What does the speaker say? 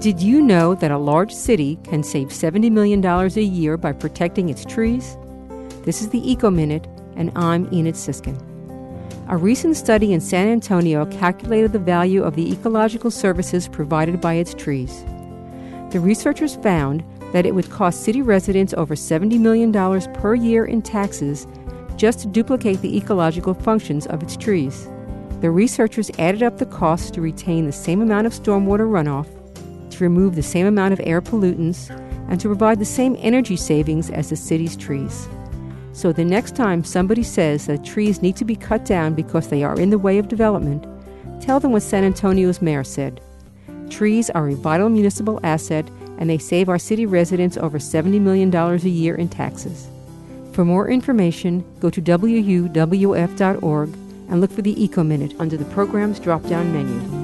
Did you know that a large city can save $70 million a year by protecting its trees? This is the Eco Minute, and I'm Enid Sisskin. A recent study in San Antonio calculated the value of the ecological services provided by its trees. The researchers found that it would cost city residents over $70 million per year in taxes just to duplicate the ecological functions of its trees. The researchers added up the costs to retain the same amount of stormwater runoff, to remove the same amount of air pollutants, and to provide the same energy savings as the city's trees. So the next time somebody says that trees need to be cut down because they are in the way of development, tell them what San Antonio's mayor said. Trees are a vital municipal asset and they save our city residents over $70 million a year in taxes. For more information, go to wuwf.org and look for the Eco Minute under the program's drop down menu.